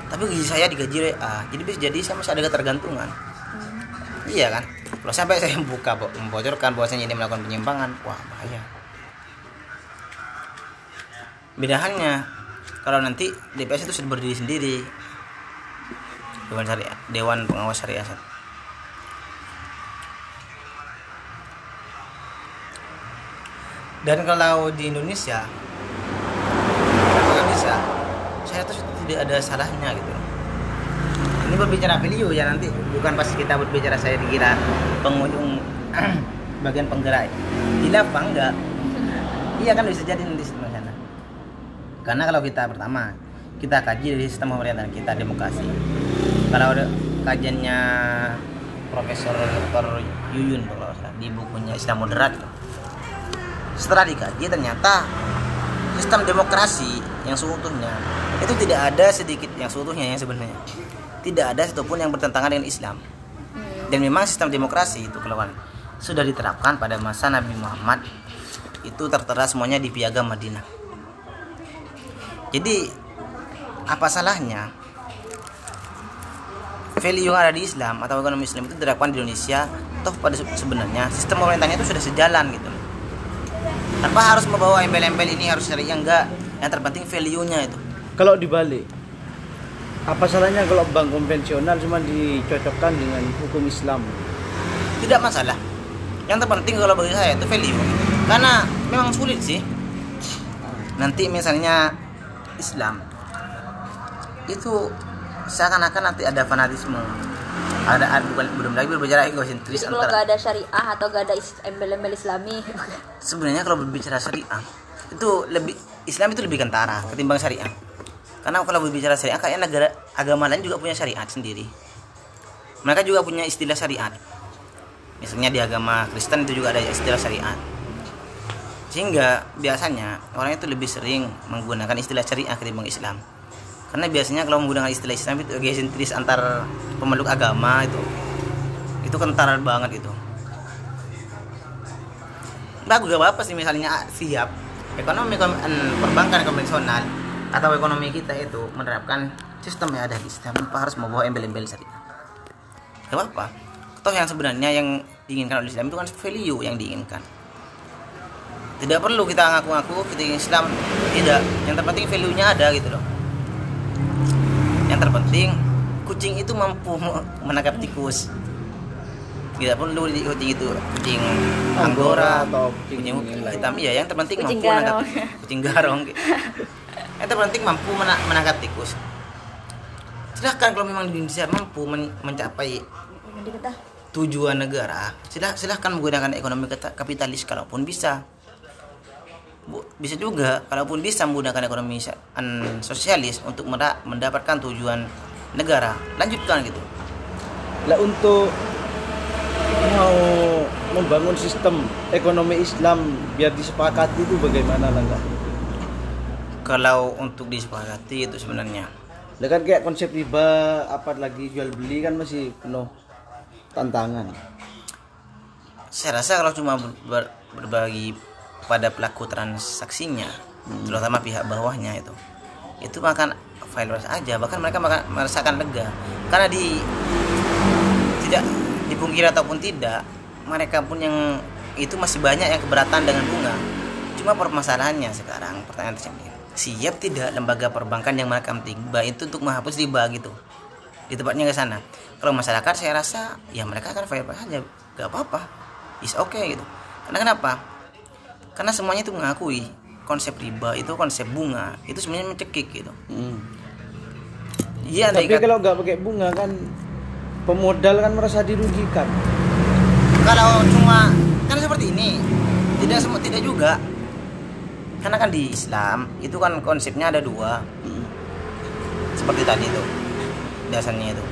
Tapi gaji saya digaji A. Jadi bisa jadi saya masih ada ketergantungan. Iya kan? Kalau sampai saya buka bo- membocorkan bahwasanya ini melakukan penyimpangan. Wah bahaya. Beda halnya kalau nanti DPS itu sudah berdiri sendiri. Dewan Syariah Dewan Pengawas Syariah dan kalau di Indonesia bisa saya tuh tidak ada salahnya gitu. Ini berbicara value ya nanti bukan pas kita berbicara saya dikira pengunjung [CLEARS THROAT] bagian penggerak. Tidak apa enggak? Iya kan bisa jadi nanti di sana karena kalau kita pertama kita kaji dari sistem pemerintahan kita demokrasi. Kalau ada kajiannya Profesor Dr. Yuyun kalau di bukunya Islam Moderat setelah dikaji ternyata sistem demokrasi yang seutuhnya itu tidak ada sedikit yang seutuhnya yang sebenarnya. Tidak ada satupun yang bertentangan dengan Islam. Dan memang sistem demokrasi itu kalau sudah diterapkan pada masa Nabi Muhammad itu tertera semuanya di piagam Madinah. Jadi apa salahnya? Value yang ada di Islam atau ekonomi Islam itu diterapkan di Indonesia toh pada se- sebenarnya sistem pemerintahnya itu sudah sejalan gitu tanpa harus membawa embel-embel ini harus syariah enggak? Yang terpenting value-nya itu. Kalau dibalik, apa salahnya kalau bank konvensional cuma dicocokkan dengan hukum Islam? tidak masalah. Yang terpenting kalau bagi saya itu value. Karena memang sulit sih. Nanti misalnya Islam itu seakan-akan nanti ada fanatisme ada, ada bukan belum lagi berbicara egosentris Jadi kalau antara gak ada syariah atau gak ada embel-embel islami [LAUGHS] sebenarnya kalau berbicara syariah itu lebih Islam itu lebih kentara ketimbang syariah. Karena kalau berbicara syariah kayaknya negara agama lain juga punya syariat sendiri. Mereka juga punya istilah syariat. Misalnya di agama Kristen itu juga ada istilah syariat. Sehingga biasanya orang itu lebih sering menggunakan istilah syariah ketimbang Islam karena biasanya kalau menggunakan istilah Islam itu egosentris antar pemeluk agama itu itu kentara banget itu. Bagus gak apa sih misalnya siap. Ekonomi perbankan konvensional atau ekonomi kita itu menerapkan sistem yang ada di Islam tanpa harus membawa embel-embel syariah gak apa toh yang sebenarnya yang diinginkan oleh Islam itu kan value yang diinginkan. Tidak perlu kita ngaku-ngaku kita ingin Islam tidak. Yang terpenting value nya ada gitu loh yang terpenting kucing itu mampu me- menangkap tikus. Tidak perlu di kucing itu kucing Anggora anggora atau kucing kucing hitam. Iya yang terpenting Kucing mampu menangkap kucing garong. [LAUGHS] Yang terpenting mampu mena- menangkap tikus. Silahkan kalau memang di Indonesia mampu men- mencapai tujuan negara silah silahkan menggunakan ekonomi kapitalis kalaupun bisa bisa juga kalaupun bisa menggunakan ekonomi sosialis untuk mendapatkan tujuan negara lanjutkan gitu Lah untuk mau membangun sistem ekonomi Islam biar disepakati itu bagaimana langkah? kalau untuk disepakati itu sebenarnya Lah kan kayak konsep riba apa lagi jual beli kan masih penuh tantangan. saya rasa kalau cuma ber- ber- berbagi pada pelaku transaksinya terutama pihak bawahnya itu. Itu makan file aja bahkan mereka makan, merasakan lega. Karena di tidak dipungkiri ataupun tidak mereka pun yang itu masih banyak yang keberatan dengan bunga. Cuma permasalahannya sekarang pertanyaan tersebut. Siap tidak lembaga perbankan yang merekam riba itu untuk menghapus riba gitu? Di tempatnya ke sana. Kalau masyarakat saya rasa ya mereka akan fair saja. Gak apa-apa. Is okay gitu. Karena kenapa karena semuanya itu mengakui konsep riba itu konsep bunga itu sebenarnya mencekik gitu. Hmm. iya Tapi kata- kalau nggak pakai bunga kan pemodal kan merasa dirugikan. kalau cuma kan seperti ini tidak semua tidak juga. Karena kan di Islam itu kan konsepnya ada dua. Seperti tadi itu dasarnya itu.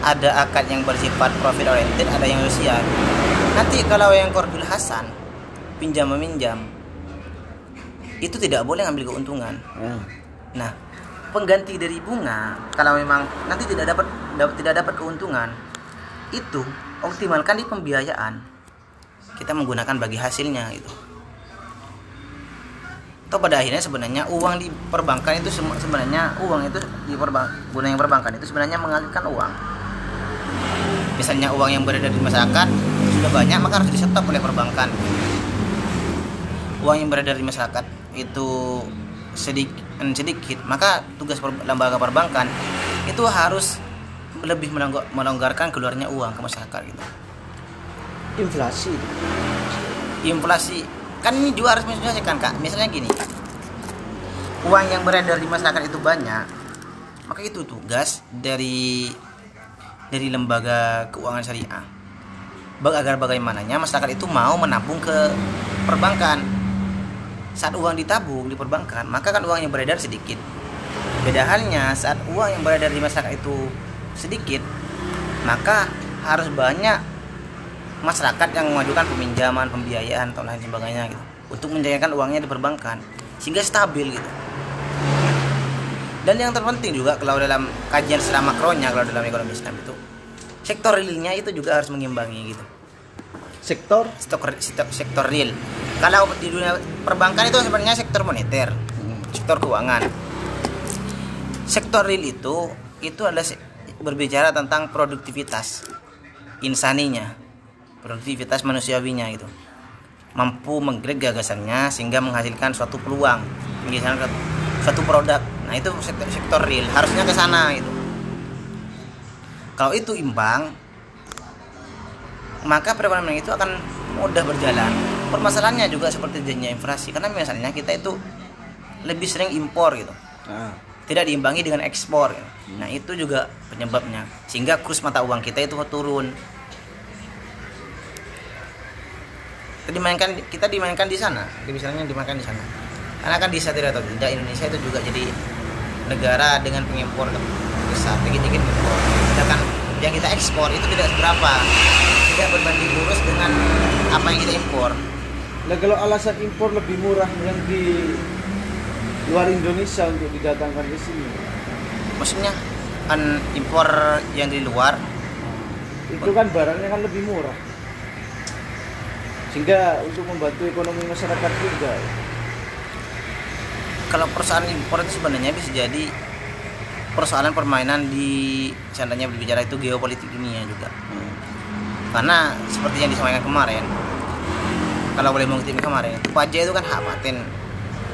Ada akad yang bersifat profit oriented ada yang sosial nanti kalau yang kordul hasan pinjam meminjam itu tidak boleh ngambil keuntungan Nah, Nah, pengganti dari bunga kalau memang nanti tidak dapat dap- tidak dapat keuntungan itu optimalkan di pembiayaan. Kita menggunakan bagi hasilnya itu. Atau pada akhirnya sebenarnya uang di perbankan itu sebenarnya uang itu di perbank guna yang perbankan itu sebenarnya mengalihkan uang. Misalnya uang yang beredar di masyarakat sudah banyak maka harus disetop oleh perbankan uang yang beredar di masyarakat itu sedikit sedikit maka tugas per- lembaga perbankan itu harus lebih melongg- melonggarkan keluarnya uang ke masyarakat gitu. Inflasi. inflasi. Kan ini juga harus menyesuaikan kak. Misalnya gini uang yang beredar di masyarakat itu banyak maka itu tugas dari dari lembaga keuangan syariah. Agar bagaimananya masyarakat itu mau menabung ke perbankan saat uang ditabung di perbankan maka kan uang yang beredar sedikit beda halnya saat uang yang beredar di masyarakat itu sedikit maka harus banyak masyarakat yang mengajukan peminjaman, pembiayaan atau lain sebagainya gitu untuk menjayakan uangnya di perbankan sehingga stabil gitu. Dan yang terpenting juga kalau dalam kajian secara makronya kalau dalam ekonomi Islam itu sektor realnya itu juga harus mengimbangi gitu. Sektor? Sektor, sektor, sektor real. Kalau di dunia perbankan itu sebenarnya sektor moneter, sektor keuangan. sektor real itu itu adalah berbicara tentang produktivitas insaninya produktivitas manusiawinya itu mampu menggrek gagasannya sehingga menghasilkan suatu peluang menghasilkan suatu produk. Nah itu sektor, sektor real. Harusnya ke sana gitu. Kalau itu imbang maka perekonomian itu akan mudah berjalan. Permasalahannya juga seperti jadinya inflasi karena misalnya kita itu lebih sering impor gitu. Nah, tidak diimbangi dengan ekspor gitu. nah itu juga penyebabnya. Sehingga kurs mata uang kita itu turun. Kita dimainkan kita dimainkan di sana. Misalnya dimainkan di sana. Karena kan bisa tidak atau tidak Indonesia itu juga jadi negara dengan pengimpor besar. Dikit-dikit impor. Sedangkan yang kita ekspor itu tidak seberapa tidak berbanding lurus dengan apa yang kita impor Nah kalau alasan impor lebih murah yang di luar Indonesia untuk didatangkan ke sini, maksudnya kan impor yang di luar itu kan barangnya kan lebih murah. Sehingga untuk membantu ekonomi masyarakat juga. kalau perusahaan impor itu sebenarnya bisa jadi persoalan permainan di seandainya berbicara itu geopolitik dunia juga. Karena seperti yang disampaikan kemarin kalau boleh mengutip kemarin pajak itu kan hak paten.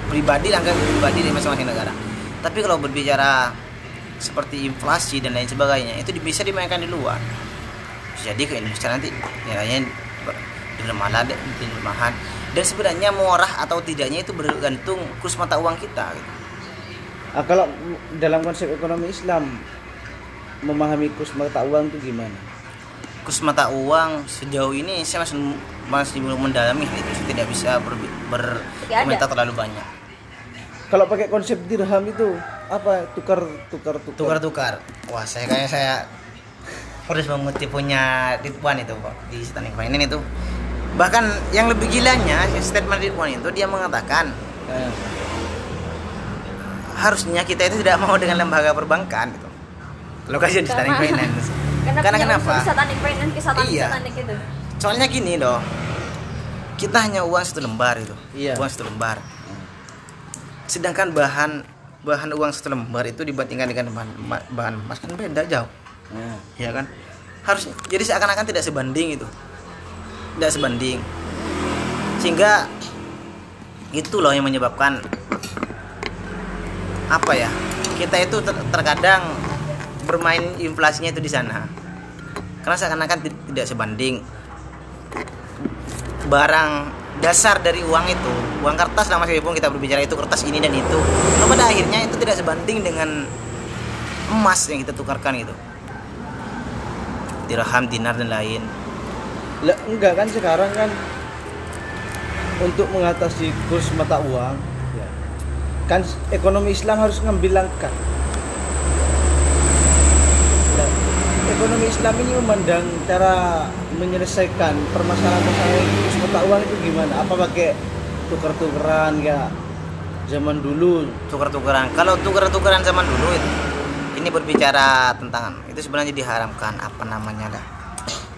Pribadi langgan pribadi dari masing-masing negara. Tapi kalau berbicara seperti inflasi dan lain sebagainya itu bisa dimainkan di luar. Jadi ke Indonesia nanti nilainya ber- dilemah dilemahan dan sebenarnya murah atau tidaknya itu bergantung kurs mata uang kita gitu. Nah, kalau dalam konsep ekonomi Islam memahami kurs mata uang itu gimana? kurs mata uang sejauh ini saya masih masih belum mendalami hal itu saya tidak bisa ber, berkomentar terlalu banyak Kalau pakai konsep dirham itu apa? Tukar tukar tukar. tukar-tukar wah saya kayaknya saya harus mengutip punya Ridwan itu Pak di Islamic Finance itu bahkan yang lebih gilanya statement Ridwan itu dia mengatakan Nah, harusnya kita itu tidak mau dengan lembaga perbankan gitu. Lokasi di Islamic [LAUGHS] Finance karena, Karena kenapa? finance ke Iya. satanik itu soalnya gini loh kita hanya uang satu lembar itu Iya. uang satu lembar. Sedangkan bahan bahan uang satu lembar itu dibandingkan dengan bahan, bahan emas kan beda jauh. Nah. ya kan? Harus jadi seakan-akan tidak sebanding itu tidak sebanding. Sehingga itu loh yang menyebabkan apa ya kita itu ter- terkadang bermain inflasinya itu di sana. Karena seakan-akan ti- tidak sebanding. Barang dasar dari uang itu uang kertas lah meskipun kita berbicara itu kertas ini dan itu Nah, pada akhirnya itu tidak sebanding dengan emas yang kita tukarkan itu dirham dinar dan lain. Lah, enggak kan sekarang kan untuk mengatasi kurs mata uang kan ekonomi Islam harus ngambil langkah. Nah, ekonomi Islam ini memandang cara menyelesaikan permasalahan-permasalahan mata uang itu gimana? Apa pakai tuker-tukeran ya zaman dulu? tukar-tukaran kalau tukar-tukaran zaman dulu itu ini berbicara tentang itu sebenarnya diharamkan apa namanya dah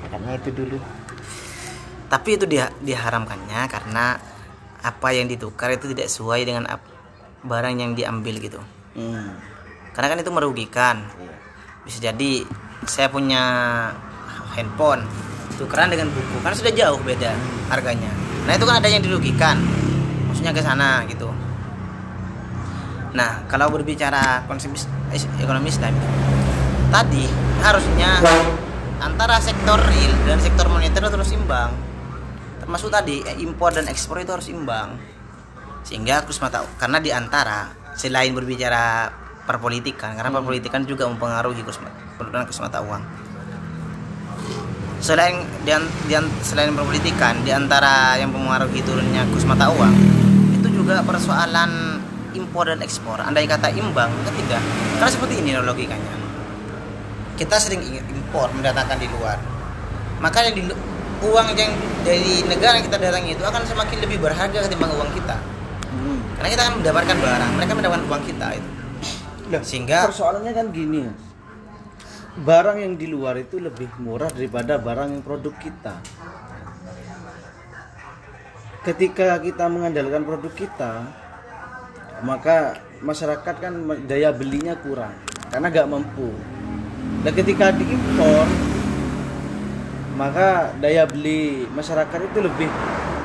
katanya itu dulu tapi itu dia diharamkannya karena apa yang ditukar itu tidak sesuai dengan ap- barang yang diambil gitu. Hmm. karena kan itu merugikan. Bisa jadi saya punya handphone tukeran dengan buku kan sudah jauh beda harganya. Nah itu kan ada yang dirugikan maksudnya ke sana gitu. Nah kalau berbicara konsep is- is- ekonomi Islam tadi harusnya antara sektor real dan sektor moneter itu harus imbang. Termasuk tadi eh, impor dan ekspor itu harus imbang sehingga kurs mata karena di antara selain berbicara perpolitikan karena perpolitikan juga mempengaruhi kurs mata, penurunan kurs mata uang. Selain dan dan selain perpolitikan di antara yang mempengaruhi turunnya kurs mata uang itu juga persoalan impor dan ekspor. Andai kata imbang ketiga karena seperti ini logikanya. Kita sering ingin impor mendatangkan di luar. Maka yang di uang yang dari negara yang kita datangi itu akan semakin lebih berharga ketimbang uang kita. Hmm. Karena kita akan mendapatkan barang mereka mendapatkan uang kita itu Lah, Sehingga- persoalannya kan gini barang yang di luar itu lebih murah daripada barang yang produk kita ketika kita mengandalkan produk kita maka masyarakat kan daya belinya kurang karena nggak mampu. Dan ketika diimpor maka daya beli masyarakat itu lebih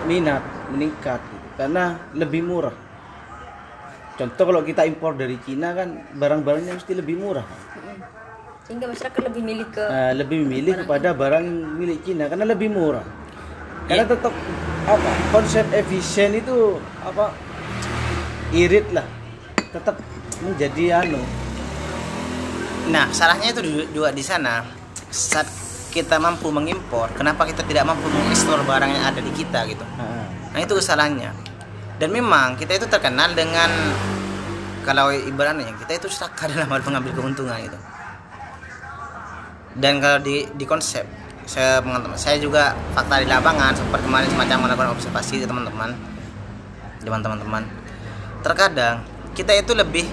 minat meningkat gitu. karena lebih murah. Contoh kalau kita impor dari Cina kan barang-barangnya mesti lebih murah. Mm-mm. sehingga masyarakat lebih milih ke Nah, lebih memilih kepada barang milik Cina karena lebih murah. Karena tetap apa konsep efisien itu apa irit lah tetap menjadi anu Nah, salahnya itu ju- juga di sana. Saat kita mampu mengimpor, kenapa kita tidak mampu mengekspor barang yang ada di kita gitu? Nah, Nah, itu kesalahannya. Dan memang kita itu terkenal dengan kalau ibaratnya kita itu serakah dalam hal mengambil keuntungan itu. Dan kalau di di konsep saya saya juga fakta di lapangan seperti kemarin semacam melakukan observasi teman-teman dengan teman-teman. Terkadang kita itu lebih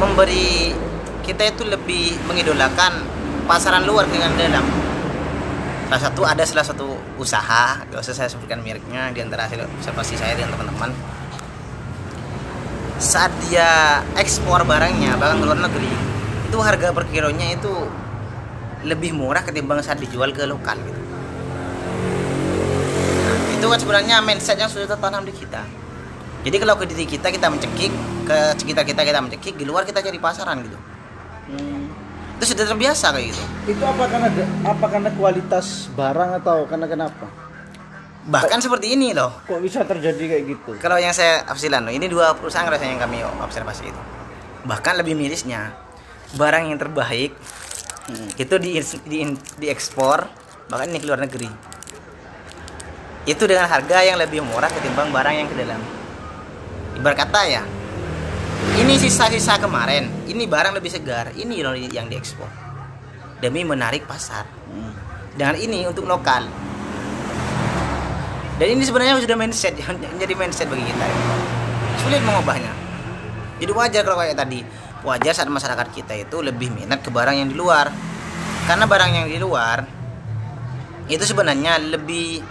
memberi kita itu lebih mengidolakan pasaran luar dengan dalam salah satu ada salah satu usaha gak usah saya sebutkan mereknya di antara hasil observasi saya dengan teman-teman. Saat dia ekspor barangnya bahkan ke luar negeri itu harga per kilonya itu lebih murah ketimbang saat dijual ke lokal gitu. Nah, itu kan sebenarnya mindset yang sudah tertanam di kita. Jadi kalau ke diri kita kita mencekik ke sekitar kita kita mencekik di luar kita cari pasaran gitu itu sudah terbiasa kayak gitu itu apa karena apa karena kualitas barang atau karena kenapa? bahkan seperti ini loh Kok bisa terjadi kayak gitu? Kalau yang saya afsilan loh, ini dua perusahaan rasanya yang kami observasi itu. Bahkan lebih mirisnya, barang yang terbaik Hmm. itu di, di diekspor bahkan ini ke luar negeri. Itu dengan harga yang lebih murah ketimbang barang yang ke dalam. Ibarat kata ya, ini sisa-sisa kemarin, ini barang lebih segar, ini loh yang diekspor demi menarik pasar. Hmm. Dengan ini untuk lokal. Dan ini sebenarnya sudah mindset, [LAUGHS] menjadi mindset bagi kita. Sulit mengubahnya. Jadi wajar kalau kayak tadi, wajar saat masyarakat kita itu lebih minat ke barang yang di luar. Karena barang yang di luar itu sebenarnya lebih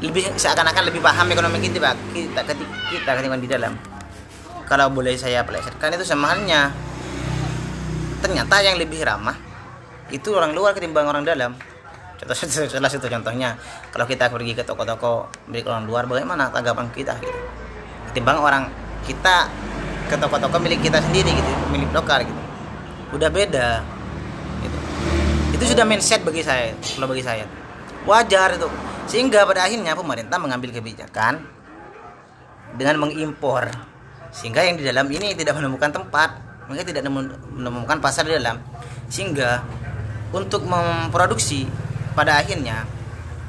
lebih seakan-akan lebih paham ekonomi kita kita ketika kita ketimbang di dalam. Kalau boleh saya plesetkan itu sama halnya. Ternyata yang lebih ramah itu orang luar ketimbang orang dalam. Contoh [LAUGHS] salah satu contohnya kalau kita pergi ke toko-toko milik orang luar bagaimana tanggapan kita gitu. Ketimbang orang kita ke toko-toko milik kita sendiri gitu milik lokal gitu. Udah beda gitu. Itu sudah mindset bagi saya kalau bagi saya. Wajar itu. Sehingga pada akhirnya pemerintah mengambil kebijakan dengan mengimpor sehingga yang di dalam ini tidak menemukan tempat mereka tidak nemu- menemukan pasar di dalam. Sehingga untuk memproduksi pada akhirnya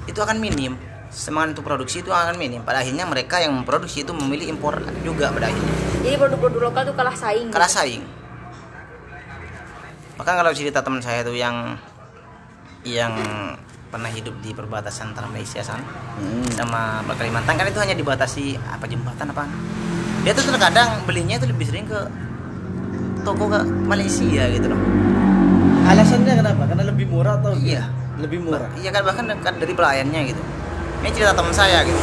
itu akan minim. Semangat untuk produksi itu akan minim. Pada akhirnya mereka yang memproduksi itu memilih impor juga pada akhirnya. Jadi produk-produk lokal tuh kalah saing. Kalah saing. Maka kalau cerita teman saya tuh yang yang pernah hidup di perbatasan antara Malaysia sana Hmm. sama Kalimantan kan itu hanya dibatasi apa jembatan apa dia tuh terkadang belinya itu lebih sering ke toko ke Malaysia gitu loh Alasannya kenapa? Karena lebih murah atau Iya. lebih murah? iya kan bahkan dekat dari pelayannya gitu ini cerita teman saya gitu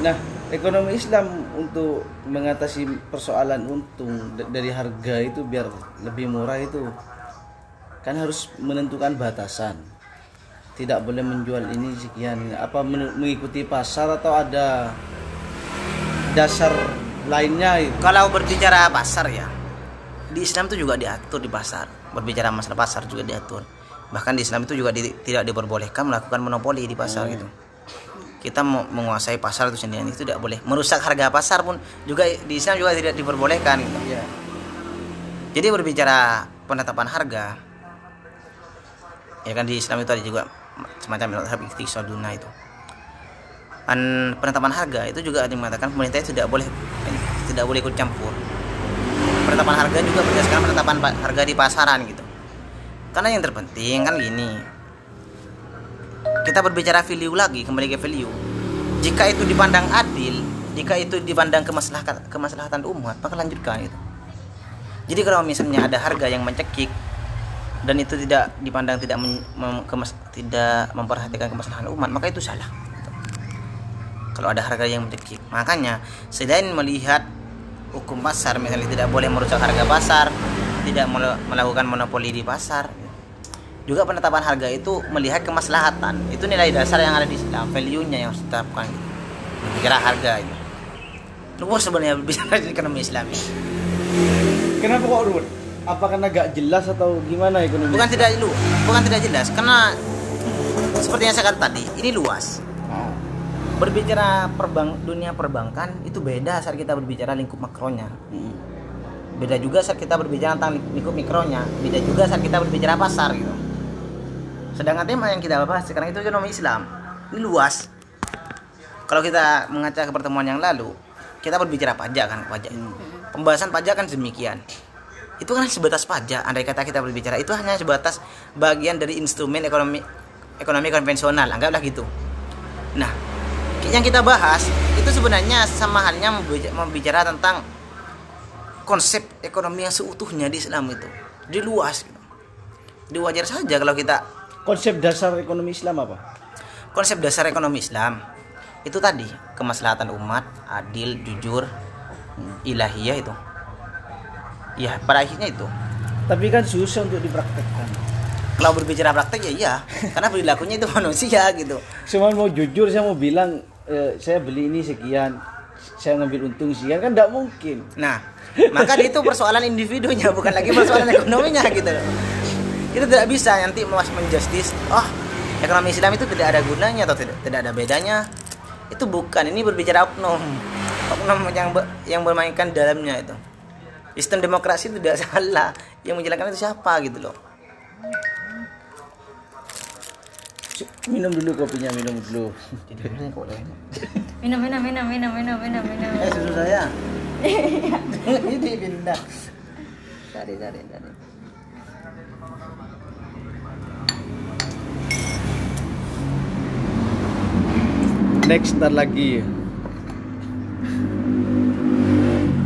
Nah, ekonomi Islam untuk mengatasi persoalan untung dari harga itu biar lebih murah itu kan harus menentukan batasan. Tidak boleh menjual ini sekian. Apa men- mengikuti pasar atau ada dasar lainnya itu? kalau berbicara pasar ya di Islam itu juga diatur di pasar. Berbicara masalah pasar juga diatur. Bahkan di Islam itu juga di- tidak diperbolehkan melakukan monopoli di pasar gitu. Kita menguasai pasar itu sendiri itu tidak boleh. Merusak harga pasar pun juga di Islam juga tidak diperbolehkan gitu. Iya. jadi berbicara penetapan harga ya kan di Islam itu ada juga semacam mazhab iktisaduna itu An penetapan harga itu juga mengatakan pemerintah tidak boleh tidak boleh ikut campur. Penetapan harga juga berdasarkan penetapan pa- harga di pasaran gitu. Karena yang terpenting kan gini. Kita berbicara value lagi kembali ke value. Jika itu dipandang adil jika itu dipandang kemaslahatan kemaslahatan umat maka lanjutkan itu. Jadi kalau misalnya ada harga yang mencekik dan itu tidak dipandang tidak men- mem- kemas- tidak memperhatikan kemaslahatan umat maka itu salah kalau ada harga yang mencekik makanya selain melihat hukum pasar misalnya tidak boleh merusak harga pasar tidak mel- melakukan monopoli di pasar juga penetapan harga itu melihat kemaslahatan itu nilai dasar yang ada di Islam value-nya yang harus ditetapkan kira harga itu luas sebenarnya bicara di ekonomi Islami Kenapa kok ruwet? Apa karena gak jelas atau gimana ekonomi? bukan tidak lu bukan tidak jelas karena seperti yang saya katakan tadi ini luas. Berbicara perbang dunia perbankan itu beda saat kita berbicara lingkup makronya. Mm. beda juga saat kita berbicara tentang lingkup mikronya. Beda juga saat kita berbicara pasar gitu. Sedangkan tema yang kita bahas sekarang itu ekonomi Islam. Ini luas. Kalau kita mengaca ke pertemuan yang lalu kita berbicara pajak kan pajak. Pembahasan pajak kan demikian. Itu kan sebatas pajak. Andai kata kita berbicara itu hanya sebatas bagian dari instrumen ekonomi ekonomi konvensional. Anggaplah gitu. Nah yang kita bahas itu sebenarnya sama halnya membica- membicara tentang konsep ekonomi yang seutuhnya di Islam itu di luas gitu. Jadi wajar saja kalau kita Konsep dasar ekonomi Islam apa? konsep dasar ekonomi Islam itu tadi kemaslahatan umat adil jujur ilahiyah itu ya pada akhirnya itu Tapi kan susah untuk dipraktekkan. kalau berbicara praktek ya iya karena perilakunya itu [LAUGHS] manusia gitu Cuma mau jujur saya mau bilang eh, saya beli ini sekian, saya ngambil untung sekian kan tidak mungkin. nah maka [LAUGHS] itu persoalan individunya bukan lagi persoalan ekonominya gitu. Itu tidak bisa nanti mas menjustis oh ekonomi Islam itu tidak ada gunanya atau tidak tidak ada bedanya. Itu bukan ini berbicara oknum. Oknum yang yang bermainkan dalamnya itu. Sistem demokrasi itu tidak [LAUGHS] salah. Yang menjalankan itu siapa gitu loh Minum dulu kopinya, minum dulu. minum minum minum minum minum minum minum eh susu saya? [LAUGHS] Ini pindah cari cari cari Next ntar lagi.